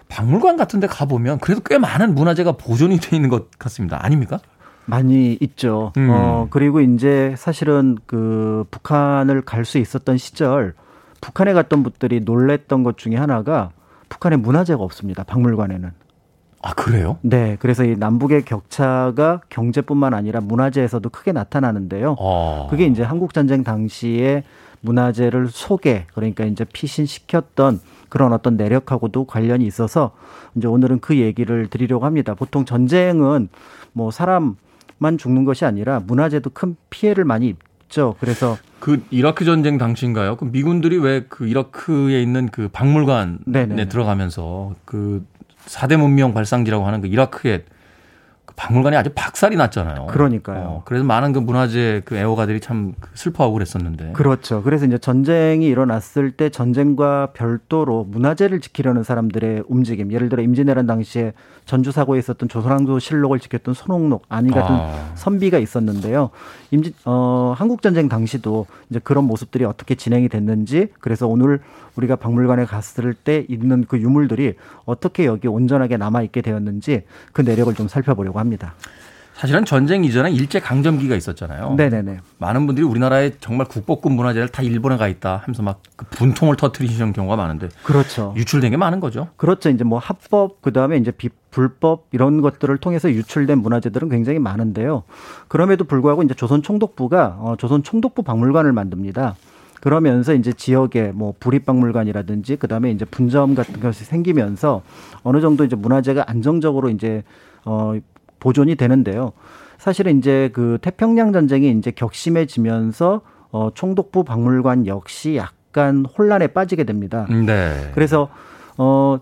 박물관 같은 데 가보면 그래도 꽤 많은 문화재가 보존이 돼 있는 것 같습니다. 아닙니까? 많이 있죠. 음. 어, 그리고 이제 사실은 그 북한을 갈 수 있었던 시절 북한에 갔던 분들이 놀랬던 것 중에 하나가 북한에 문화재가 없습니다. 박물관에는. 아, 그래요? 네. 그래서 이 남북의 격차가 경제뿐만 아니라 문화재에서도 크게 나타나는데요. 아. 그게 이제 한국전쟁 당시에 문화재를 소개, 그러니까 이제 피신시켰던 그런 어떤 내력하고도 관련이 있어서 이제 오늘은 그 얘기를 드리려고 합니다. 보통 전쟁은 뭐 사람만 죽는 것이 아니라 문화재도 큰 피해를 많이 입죠. 그래서 그 이라크 전쟁 당시인가요? 그 미군들이 왜 그 이라크에 있는 그 박물관에 네네. 들어가면서 그 4대 문명 발상지라고 하는 그 이라크의 그 박물관이 아주 박살이 났잖아요. 그러니까요. 어, 그래서 많은 그 문화재 그 애호가들이 참그 슬퍼하고 그랬었는데. 그렇죠. 그래서 이제 전쟁이 일어났을 때 전쟁과 별도로 문화재를 지키려는 사람들의 움직임. 예를 들어 임진왜란 당시에 전주 사고에 있었던 조선왕조 실록을 지켰던 손옥록 아니 같은 아. 선비가 있었는데요. 임진 어 한국 전쟁 당시도 이제 그런 모습들이 어떻게 진행이 됐는지 그래서 오늘 우리가 박물관에 갔을 때 있는 그 유물들이 어떻게 여기 온전하게 남아 있게 되었는지 그 내력을 좀 살펴보려고 합니다. 사실은 전쟁 이전에 일제 강점기가 있었잖아요. 네네네. 많은 분들이 우리나라에 정말 국보급 문화재를 다 일본에 가 있다 하면서 막 그 분통을 터트리시는 경우가 많은데. 그렇죠. 유출된 게 많은 거죠. 그렇죠. 이제 뭐 합법 그 다음에 이제 비, 불법 이런 것들을 통해서 유출된 문화재들은 굉장히 많은데요. 그럼에도 불구하고 이제 조선 총독부가 어, 조선 총독부 박물관을 만듭니다. 그러면서 이제 지역에 뭐 부립박물관이라든지 그다음에 이제 분점 같은 것이 생기면서 어느 정도 이제 문화재가 안정적으로 이제 어 보존이 되는데요. 사실은 이제 그 태평양 전쟁이 이제 격심해지면서 어 총독부 박물관 역시 약간 혼란에 빠지게 됩니다. 네. 그래서 어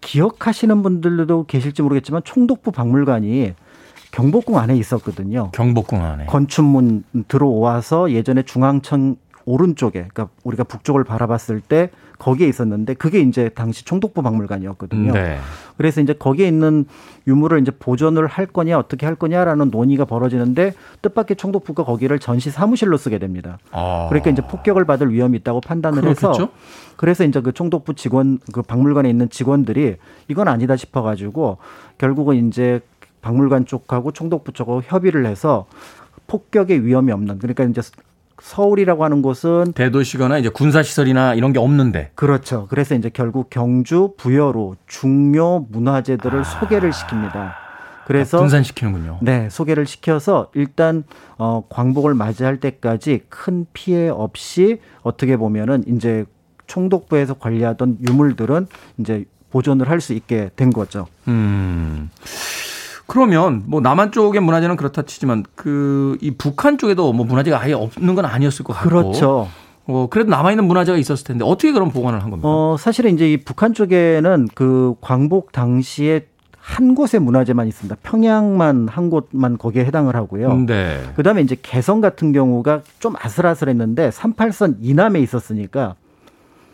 기억하시는 분들도 계실지 모르겠지만 총독부 박물관이 경복궁 안에 있었거든요. 경복궁 안에. 건춘문 들어와서 예전에 중앙청 오른쪽에 그러니까 우리가 북쪽을 바라봤을 때 거기에 있었는데 그게 이제 당시 총독부 박물관이었거든요. 네. 그래서 이제 거기에 있는 유물을 이제 보존을 할 거냐 어떻게 할 거냐라는 논의가 벌어지는데 뜻밖의 총독부가 거기를 전시 사무실로 쓰게 됩니다. 아. 그러니까 이제 폭격을 받을 위험이 있다고 판단을 그렇겠죠? 해서 그래서 이제 그 총독부 직원 그 박물관에 있는 직원들이 이건 아니다 싶어 가지고 결국은 이제 박물관 쪽하고 총독부 쪽하고 협의를 해서 폭격의 위험이 없는 그러니까 이제 서울이라고 하는 곳은 대도시거나 이제 군사 시설이나 이런 게 없는데 그렇죠. 그래서 이제 결국 경주 부여로 중요 문화재들을 아. 소개를 시킵니다. 그래서 아, 분산시키는군요. 네, 소개를 시켜서 일단 어 광복을 맞이할 때까지 큰 피해 없이 어떻게 보면은 이제 총독부에서 관리하던 유물들은 이제 보존을 할 수 있게 된 거죠. 음. 그러면 뭐 남한 쪽의 문화재는 그렇다 치지만 그 이 북한 쪽에도 뭐 문화재가 아예 없는 건 아니었을 것 같고. 그렇죠. 어, 그래도 남아있는 문화재가 있었을 텐데 어떻게 그럼 보관을 한 겁니까? 어, 사실은 이제 이 북한 쪽에는 그 광복 당시에 한 곳의 문화재만 있습니다. 평양만 한 곳만 거기에 해당을 하고요. 네. 그다음에 이제 개성 같은 경우가 좀 아슬아슬했는데 38선 이남에 있었으니까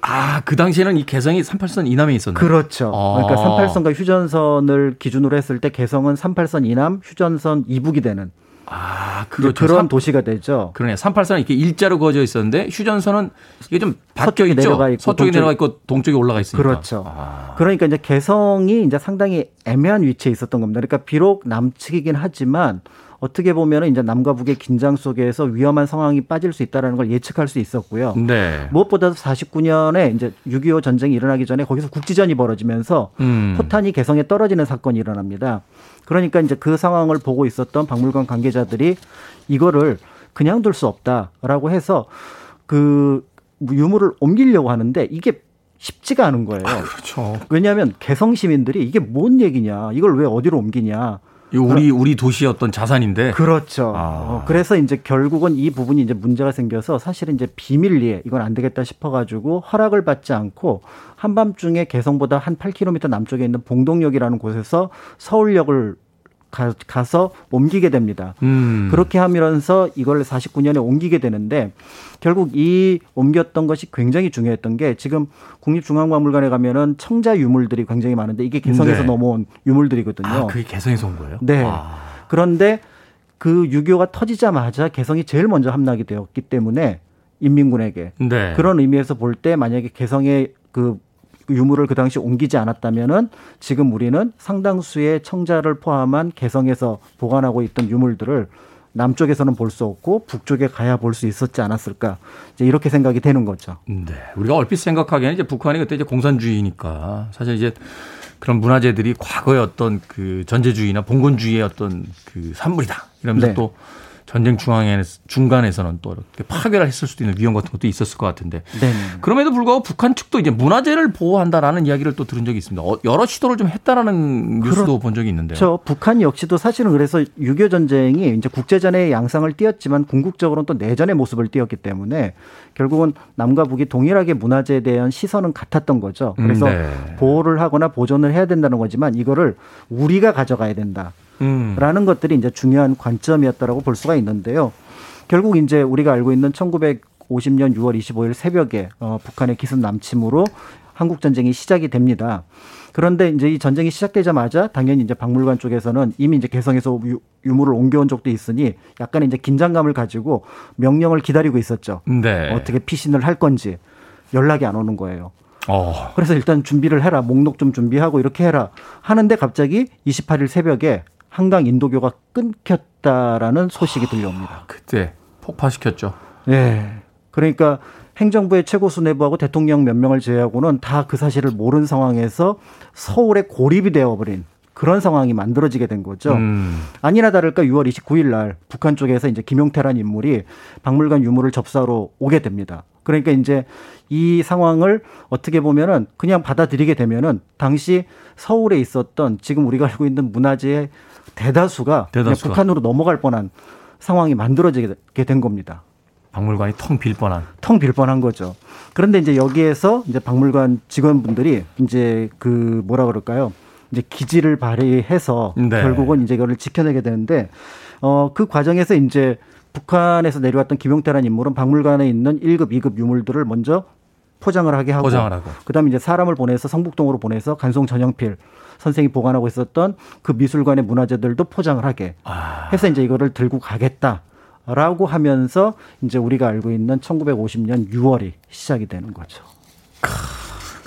아, 그 당시에는 이 개성이 38선 이남에 있었나요? 그렇죠. 아. 그러니까 38선과 휴전선을 기준으로 했을 때 개성은 38선 이남, 휴전선 이북이 되는 아, 그렇죠. 그런 3, 도시가 되죠. 그러네. 38선은 이렇게 일자로 그어져 있었는데 휴전선은 이게 좀 바뀌어 있죠. 내려가 있고 서쪽에 동쪽, 내려가 있고 동쪽에 올라가 있으니까. 그렇죠. 아. 그러니까 이제 개성이 이제 상당히 애매한 위치에 있었던 겁니다. 그러니까 비록 남측이긴 하지만 어떻게 보면 이제 남과 북의 긴장 속에서 위험한 상황이 빠질 수 있다라는 걸 예측할 수 있었고요. 네. 무엇보다도 49년에 이제 6.25 전쟁이 일어나기 전에 거기서 국지전이 벌어지면서 음. 포탄이 개성에 떨어지는 사건이 일어납니다. 그러니까 이제 그 상황을 보고 있었던 박물관 관계자들이 이거를 그냥 둘 수 없다라고 해서 그 유물을 옮기려고 하는데 이게 쉽지가 않은 거예요. 아, 그렇죠. 왜냐하면 개성 시민들이 이게 뭔 얘기냐, 이걸 왜 어디로 옮기냐. 우리 우리 도시의 어떤 자산인데. 그렇죠. 아. 어, 그래서 이제 결국은 이 부분이 이제 문제가 생겨서 사실은 이제 비밀리에 이건 안 되겠다 싶어가지고 허락을 받지 않고 한밤중에 개성보다 한 8km 남쪽에 있는 봉동역이라는 곳에서 서울역을 가, 서 옮기게 됩니다. 음. 그렇게 하면서 이걸 49년에 옮기게 되는데 결국 이 옮겼던 것이 굉장히 중요했던 게 지금 국립중앙박물관에 가면은 청자 유물들이 굉장히 많은데 이게 개성에서 네. 넘어온 유물들이거든요. 아, 그게 개성에서 온 거예요? 네. 아. 그런데 그 6.25가 터지자마자 개성이 제일 먼저 함락이 되었기 때문에 인민군에게 네. 그런 의미에서 볼 때 만약에 개성의 그 유물을 그 당시 옮기지 않았다면은 지금 우리는 상당수의 청자를 포함한 개성에서 보관하고 있던 유물들을 남쪽에서는 볼 수 없고 북쪽에 가야 볼 수 있었지 않았을까 이제 이렇게 생각이 되는 거죠. 네, 우리가 얼핏 생각하기에는 이제 북한이 그때 이제 공산주의니까 사실 이제 그런 문화재들이 과거의 어떤 그 전제주의나 봉건주의의 어떤 그 산물이다 이러면서 네. 또 전쟁 중앙에 중간에서는 또 이렇게 파괴를 했을 수도 있는 위험 같은 것도 있었을 것 같은데 네. 그럼에도 불구하고 북한 측도 이제 문화재를 보호한다라는 이야기를 또 들은 적이 있습니다. 어, 여러 시도를 좀 했다라는 뉴스도 그렇죠. 본 적이 있는데요. 저 북한 역시도 사실은 그래서 6.25 전쟁이 이제 국제전의 양상을 띄었지만 궁극적으로는 또 내전의 모습을 띄었기 때문에 결국은 남과 북이 동일하게 문화재에 대한 시선은 같았던 거죠. 그래서 네. 보호를 하거나 보존을 해야 된다는 거지만 이거를 우리가 가져가야 된다. 음. 라는 것들이 이제 중요한 관점이었다라고 볼 수가 있는데요. 결국 이제 우리가 알고 있는 1950년 6월 25일 새벽에 어, 북한의 기습 남침으로 한국 전쟁이 시작이 됩니다. 그런데 이제 이 전쟁이 시작되자마자 당연히 이제 박물관 쪽에서는 이미 이제 개성에서 유, 유물을 옮겨온 적도 있으니 약간 이제 긴장감을 가지고 명령을 기다리고 있었죠. 네. 어떻게 피신을 할 건지 연락이 안 오는 거예요. 어. 그래서 일단 준비를 해라. 목록 좀 준비하고 이렇게 해라. 하는데 갑자기 28일 새벽에 한강 인도교가 끊겼다라는 소식이 들려옵니다. 아, 그때 폭파시켰죠. 네. 그러니까 행정부의 최고 수뇌부하고 대통령 몇 명을 제외하고는 다 그 사실을 모르는 상황에서 서울에 고립이 되어버린 그런 상황이 만들어지게 된 거죠. 음. 아니나 다를까 6월 29일 날 북한 쪽에서 이제 김용태란 인물이 박물관 유물을 접사로 오게 됩니다. 그러니까 이제 이 상황을 어떻게 보면은 그냥 받아들이게 되면은 당시 서울에 있었던 지금 우리가 알고 있는 문화재의 대다수가, 대다수가. 북한으로 넘어갈 뻔한 상황이 만들어지게 된 겁니다. 박물관이 텅 빌 뻔한. 텅 빌 뻔한 거죠. 그런데 이제 여기에서 이제 박물관 직원분들이 이제 그 뭐라 그럴까요? 이제 기지를 발휘해서 네. 결국은 이제 이거를 지켜내게 되는데 어 그 과정에서 이제 북한에서 내려왔던 김용태라는 인물은 박물관에 있는 1급, 2급 유물들을 먼저 포장을 하게 하고, 포장을 하고. 그다음에 이제 사람을 보내서 성북동으로 보내서 간송 전영필 선생이 보관하고 있었던 그 미술관의 문화재들도 포장을 하게 아. 해서 이제 이거를 들고 가겠다 라고 하면서 이제 우리가 알고 있는 1950년 6월이 시작이 되는 거죠. 그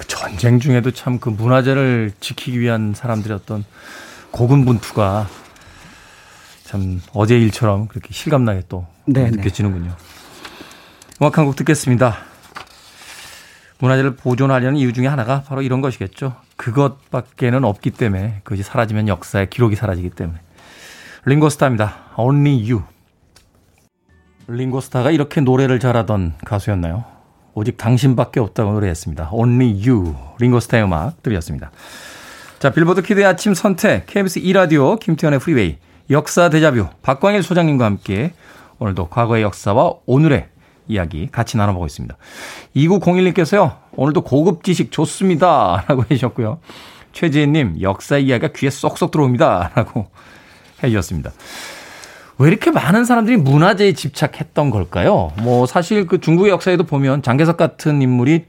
전쟁 중에도 참 그 문화재를 지키기 위한 사람들의 어떤 고군분투가 참 어제 일처럼 그렇게 실감나게 또 네네. 느껴지는군요. 음악 한 곡 듣겠습니다. 문화재를 보존하려는 이유 중에 하나가 바로 이런 것이겠죠. 그것밖에는 없기 때문에 그것이 사라지면 역사의 기록이 사라지기 때문에. 링고스타입니다. Only You. 링고스타가 이렇게 노래를 잘하던 가수였나요? 오직 당신밖에 없다고 노래했습니다. Only You. 링고스타의 음악 들이었습니다. 자, Billboard Kid의 아침 선택, KBS 2라디오, 김태훈의 Freeway, 역사 데자뷰, 박광일 소장님과 함께 오늘도 과거의 역사와 오늘의 이야기 같이 나눠보고 있습니다. 2901님께서요, 오늘도 고급 지식 좋습니다. 라고 해주셨고요. 최지혜님, 역사 이야기가 귀에 쏙쏙 들어옵니다. 라고 해주셨습니다. 왜 이렇게 많은 사람들이 문화재에 집착했던 걸까요? 뭐 사실 그 중국의 역사에도 보면 장개석 같은 인물이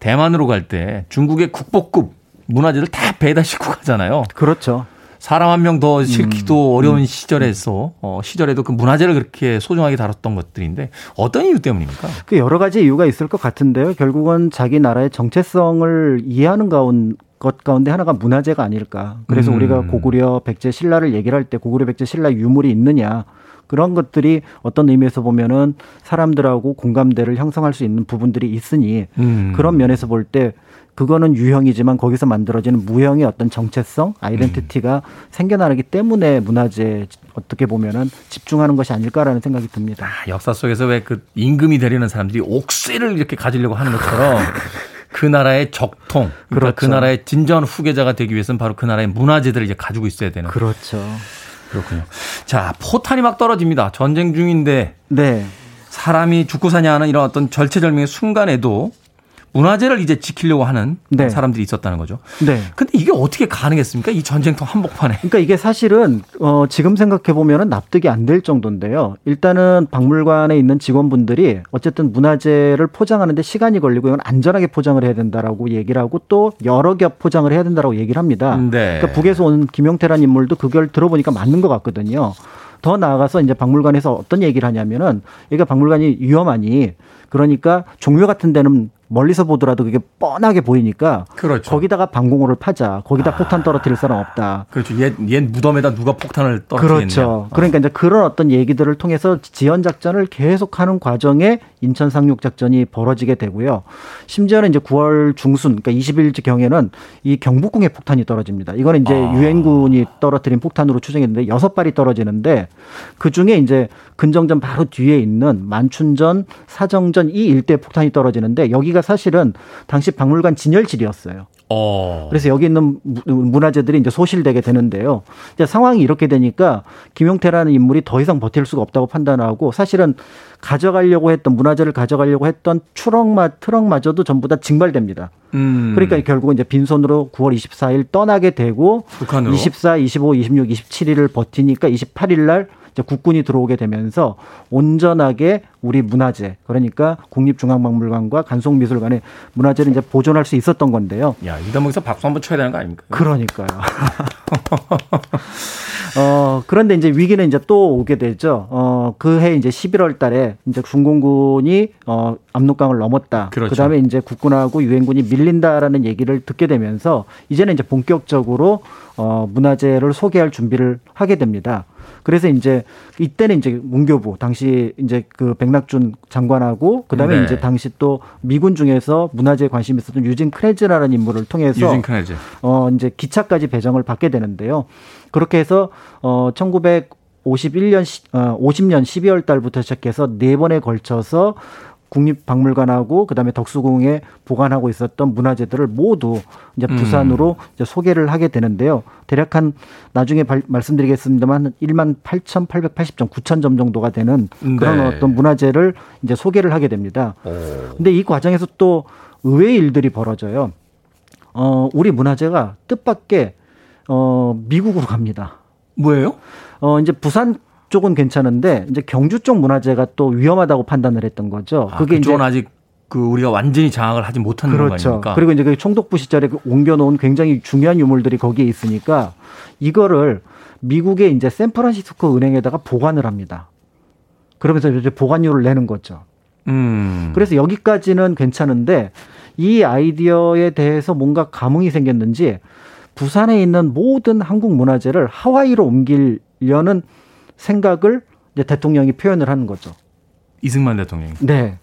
대만으로 갈 때 중국의 국보급 문화재를 다 배다 싣고 가잖아요. 그렇죠. 사람 한 명더 싣기도 음, 어려운 음. 시절에서 어, 시절에도 그 문화재를 그렇게 소중하게 다뤘던 것들인데 어떤 이유 때문입니까? 그 여러 가지 이유가 있을 것 같은데요. 결국은 자기 나라의 정체성을 이해하는 가운 것 가운데 하나가 문화재가 아닐까. 그래서 음. 우리가 고구려 백제 신라를 얘기를 할 때 고구려 백제 신라 유물이 있느냐. 그런 것들이 어떤 의미에서 보면은 사람들하고 공감대를 형성할 수 있는 부분들이 있으니 음. 그런 면에서 볼 때 그거는 유형이지만 거기서 만들어지는 무형의 어떤 정체성, 아이덴티티가 음. 생겨나기 때문에 문화재 어떻게 보면은 집중하는 것이 아닐까라는 생각이 듭니다. 아, 역사 속에서 왜 그 임금이 되려는 사람들이 옥새를 이렇게 가지려고 하는 것처럼 그 나라의 적통, 그러니까 그 그렇죠. 그 나라의 진정한 후계자가 되기 위해서는 바로 그 나라의 문화재들을 이제 가지고 있어야 되는. 그렇죠. 그렇군요. 자, 포탄이 막 떨어집니다. 전쟁 중인데. 네. 사람이 죽고 사냐 하는 이런 어떤 절체절명의 순간에도 문화재를 이제 지키려고 하는 네. 사람들이 있었다는 거죠. 네. 근데 이게 어떻게 가능했습니까? 이 전쟁터 한복판에. 그러니까 이게 사실은 어 지금 생각해 보면은 납득이 안 될 정도인데요. 일단은 박물관에 있는 직원분들이 어쨌든 문화재를 포장하는데 시간이 걸리고 이건 안전하게 포장을 해야 된다라고 얘기를 하고 또 여러 겹 포장을 해야 된다라고 얘기를 합니다. 네. 그러니까 북에서 온 김용태라는 인물도 그걸 들어보니까 맞는 것 같거든요. 더 나아가서 이제 박물관에서 어떤 얘기를 하냐면은 여기가 박물관이 위험하니 그러니까 종묘 같은 데는 멀리서 보더라도 그게 뻔하게 보이니까 그렇죠. 거기다가 방공호를 파자. 거기다 아. 폭탄 떨어뜨릴 사람 없다. 그렇죠. 옛, 옛 무덤에다 누가 폭탄을 떨어뜨리냐. 그렇죠. 어. 그러니까 이제 그런 어떤 얘기들을 통해서 지연 작전을 계속하는 과정에 인천 상륙 작전이 벌어지게 되고요. 심지어는 이제 9월 중순, 그러니까 20일째 경에는 이 경북궁에 폭탄이 떨어집니다. 이거는 이제 아. 유엔군이 떨어뜨린 폭탄으로 추정했는데 여섯 발이 떨어지는데 그 중에 이제 근정전 바로 뒤에 있는 만춘전, 사정전 이 일대 폭탄이 떨어지는데 여기가 사실은 당시 박물관 진열실이었어요. 어. 그래서 여기 있는 문화재들이 이제 소실되게 되는데요. 이제 상황이 이렇게 되니까 김용태라는 인물이 더 이상 버틸 수가 없다고 판단하고 사실은 가져가려고 했던 문화재를 가져가려고 했던 트럭마 트럭마저도 전부 다 증발됩니다. 음. 그러니까 결국은 이제 빈손으로 9월 24일 떠나게 되고 북한으로? 24, 25, 26, 27일을 버티니까 28일 날 국군이 들어오게 되면서 온전하게 우리 문화재 그러니까 국립중앙박물관과 간송미술관의 문화재를 이제 보존할 수 있었던 건데요. 야, 이 대목에서 박수 한번 쳐야 되는 거 아닙니까? 그러니까요. 어, 그런데 이제 위기는 이제 또 오게 되죠. 어, 그해 이제 11월 달에 이제 중공군이 어, 압록강을 넘었다. 그렇죠. 그다음에 이제 국군하고 유엔군이 밀린다라는 얘기를 듣게 되면서 이제는 이제 본격적으로 어, 문화재를 소개할 준비를 하게 됩니다. 그래서 이제 이때는 이제 문교부 당시 이제 그 백낙준 장관하고 그다음에 네. 이제 당시 또 미군 중에서 문화재에 관심이 있었던 유진 크레즈라는 인물을 통해서 유진 크레즈. 어 이제 기차까지 배정을 받게 되는데요. 그렇게 해서 어 1951년 어 50년 12월 달부터 시작해서 네 번에 걸쳐서 국립박물관하고 그다음에 덕수궁에 보관하고 있었던 문화재들을 모두 이제 음. 부산으로 음. 이제 소개를 하게 되는데요. 대략 한 나중에 발, 말씀드리겠습니다만 1만 8,880점, 9,000점 정도가 되는 그런 네. 어떤 문화재를 이제 소개를 하게 됩니다. 오. 근데 이 과정에서 또 의외의 일들이 벌어져요. 어, 우리 문화재가 뜻밖의 어, 미국으로 갑니다. 뭐예요? 어, 이제 부산 쪽은 괜찮은데 이제 경주 쪽 문화재가 또 위험하다고 판단을 했던 거죠. 아, 그게 이제 아직 그 우리가 완전히 장악을 하지 못한 그렇죠. 거니까. 그리고 이제 그 총독부 시절에 그 옮겨놓은 굉장히 중요한 유물들이 거기에 있으니까 이거를 미국의 이제 샌프란시스코 은행에다가 보관을 합니다. 그러면서 이제 보관료를 내는 거죠. 음. 그래서 여기까지는 괜찮은데 이 아이디어에 대해서 뭔가 감흥이 생겼는지 부산에 있는 모든 한국 문화재를 하와이로 옮기려는 생각을 이제 대통령이 표현을 하는 거죠. 이승만 대통령이. 네.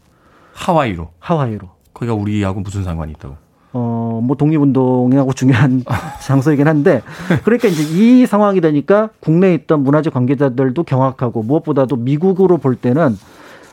하와이로. 하와이로. 거기가 우리하고 무슨 상관이 있다고? 어, 뭐 독립운동하고 중요한 장소이긴 한데 그러니까 이제 이 상황이 되니까 국내에 있던 문화재 관계자들도 경악하고 무엇보다도 미국으로 볼 때는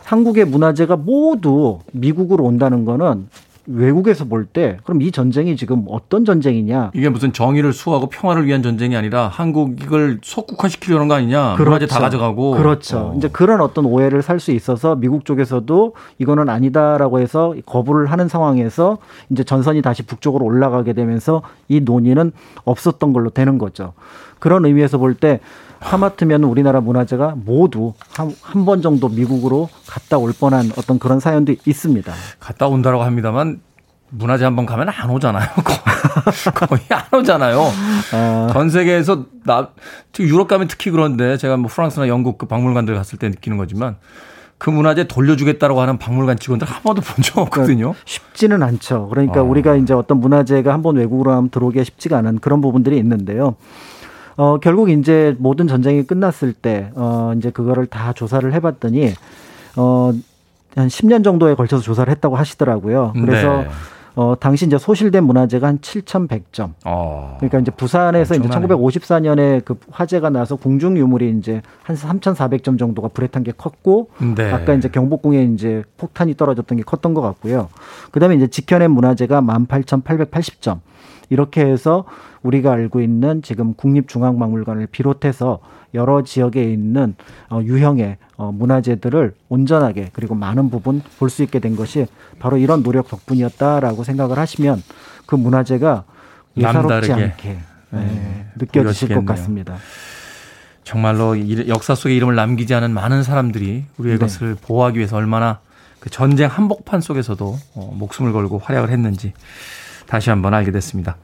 한국의 문화재가 모두 미국으로 온다는 거는 외국에서 볼 때 그럼 이 전쟁이 지금 어떤 전쟁이냐? 이게 무슨 정의를 수호하고 평화를 위한 전쟁이 아니라 한국을 속국화시키려는 거 아니냐? 그렇죠. 다 가져가고. 그렇죠. 어. 이제 그런 어떤 오해를 살 수 있어서 미국 쪽에서도 이거는 아니다라고 해서 거부를 하는 상황에서 이제 전선이 다시 북쪽으로 올라가게 되면서 이 논의는 없었던 걸로 되는 거죠. 그런 의미에서 볼 때 하마터면 우리나라 문화재가 모두 한 번 정도 미국으로 갔다 올 뻔한 어떤 그런 사연도 있습니다. 갔다 온다라고 합니다만 문화재 한 번 가면 안 오잖아요. 거의 안 오잖아요. 아. 전 세계에서 나 유럽 가면 특히 그런데 제가 뭐 프랑스나 영국 그 박물관들 갔을 때 느끼는 거지만 그 문화재 돌려주겠다고 하는 박물관 직원들 한 번도 본 적 없거든요. 그러니까 쉽지는 않죠. 그러니까 어. 우리가 이제 어떤 문화재가 한 번 외국으로 하면 들어오기가 쉽지가 않은 그런 부분들이 있는데요. 어, 결국 이제 모든 전쟁이 끝났을 때, 어, 이제 그거를 다 조사를 해봤더니, 어, 한 10년 정도에 걸쳐서 조사를 했다고 하시더라고요. 그래서 네. 어, 당시 이제 소실된 문화재가 한 7,100점. 어. 그러니까 이제 부산에서 엄청나네. 이제 1954년에 그 화재가 나서 공중 유물이 이제 한 3,400점 정도가 불에 탄 게 컸고 네. 아까 이제 경복궁에 이제 폭탄이 떨어졌던 게 컸던 것 같고요. 그다음에 이제 지켜낸 문화재가 18,880점. 이렇게 해서 우리가 알고 있는 지금 국립중앙박물관을 비롯해서 여러 지역에 있는 어, 유형의 어, 문화재들을 온전하게 그리고 많은 부분 볼 수 있게 된 것이 바로 이런 노력 덕분이었다라고 생각을 하시면 그 문화재가 예사롭지 않게 네, 네, 느껴지실 것 같습니다. 정말로 역사 속에 이름을 남기지 않은 많은 사람들이 우리의 네. 것을 보호하기 위해서 얼마나 그 전쟁 한복판 속에서도 어, 목숨을 걸고 활약을 했는지 다시 한번 알게 됐습니다.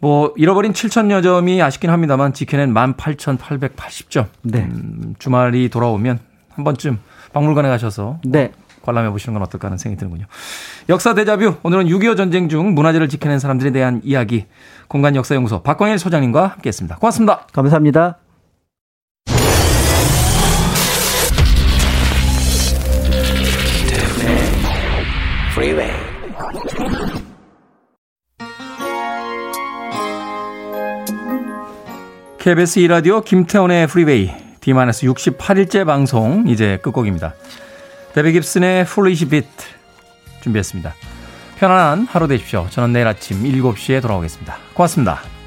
뭐 잃어버린 7천여 점이 아쉽긴 합니다만 지켜낸 18,880점. 네. 음, 주말이 돌아오면 한 번쯤 박물관에 가셔서 네. 관람해 보시는 건 어떨까 하는 생각이 드는군요. 역사 대자뷰 오늘은 6.25 전쟁 중 문화재를 지켜낸 사람들에 대한 이야기 공간 역사 연구소 박광일 소장님과 함께했습니다. 고맙습니다. 감사합니다. KBS 이라디오 김태훈의 Freeway D-68일째 방송 이제 끝곡입니다. Debbie Gibson의 Foolish Beat 준비했습니다. 편안한 하루 되십시오. 저는 내일 아침 7시에 돌아오겠습니다. 고맙습니다.